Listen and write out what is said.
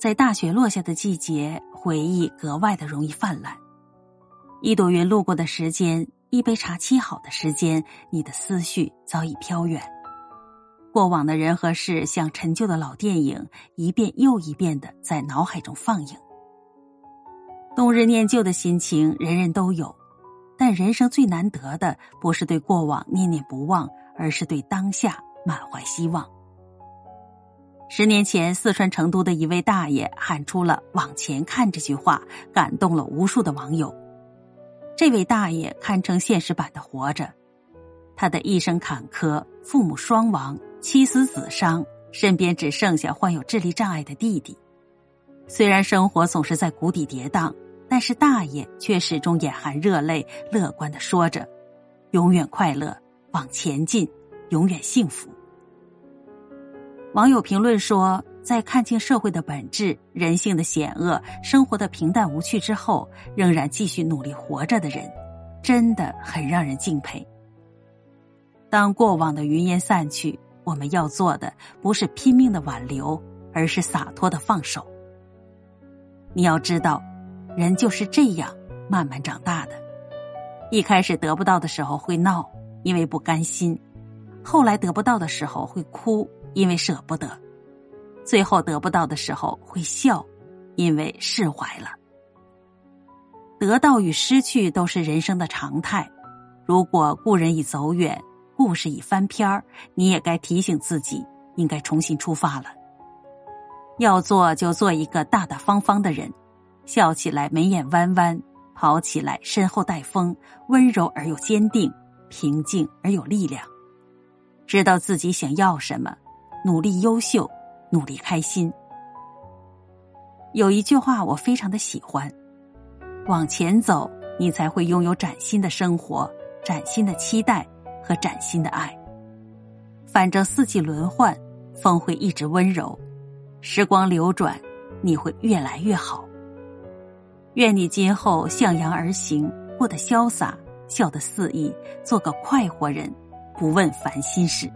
在大雪落下的季节，回忆格外的容易泛滥。一朵云路过的时间，一杯茶沏好的时间，你的思绪早已飘远。过往的人和事，像陈旧的老电影，一遍又一遍的在脑海中放映。冬日念旧的心情，人人都有。但人生最难得的，不是对过往念念不忘，而是对当下满怀希望。十年前，四川成都的一位大爷喊出了“往前看”这句话，感动了无数的网友。这位大爷堪称现实版的活着，他的一生坎坷，父母双亡，妻死子伤，身边只剩下患有智力障碍的弟弟。虽然生活总是在谷底跌宕。但是大爷却始终眼含热泪，乐观的说着：“永远快乐，往前进，永远幸福。”网友评论说：“在看清社会的本质、人性的险恶、生活的平淡无趣之后，仍然继续努力活着的人，真的很让人敬佩。”当过往的云烟散去，我们要做的不是拼命的挽留，而是洒脱的放手。你要知道。人就是这样慢慢长大的。一开始得不到的时候会闹，因为不甘心；后来得不到的时候会哭，因为舍不得；最后得不到的时候会笑，因为释怀了。得到与失去都是人生的常态。如果故人已走远，故事已翻篇儿，你也该提醒自己，应该重新出发了。要做就做一个大大方方的人。笑起来眉眼弯弯，跑起来身后带风，温柔而又坚定，平静而有力量。知道自己想要什么，努力优秀，努力开心。有一句话我非常的喜欢：往前走，你才会拥有崭新的生活、崭新的期待和崭新的爱。反正四季轮换，风会一直温柔，时光流转，你会越来越好。愿你今后向阳而行，过得潇洒，笑得肆意，做个快活人，不问烦心事。